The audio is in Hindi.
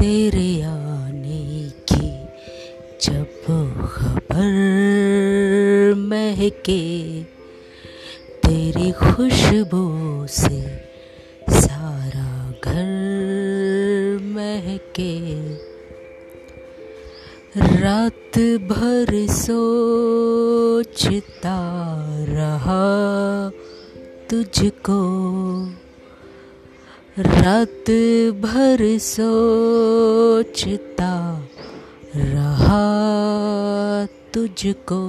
तेरे आने की जब खबर महके, तेरी खुशबू से सारा घर महके। रात भर सोचता रहा तुझको रात भर सोचता रहा तुझको।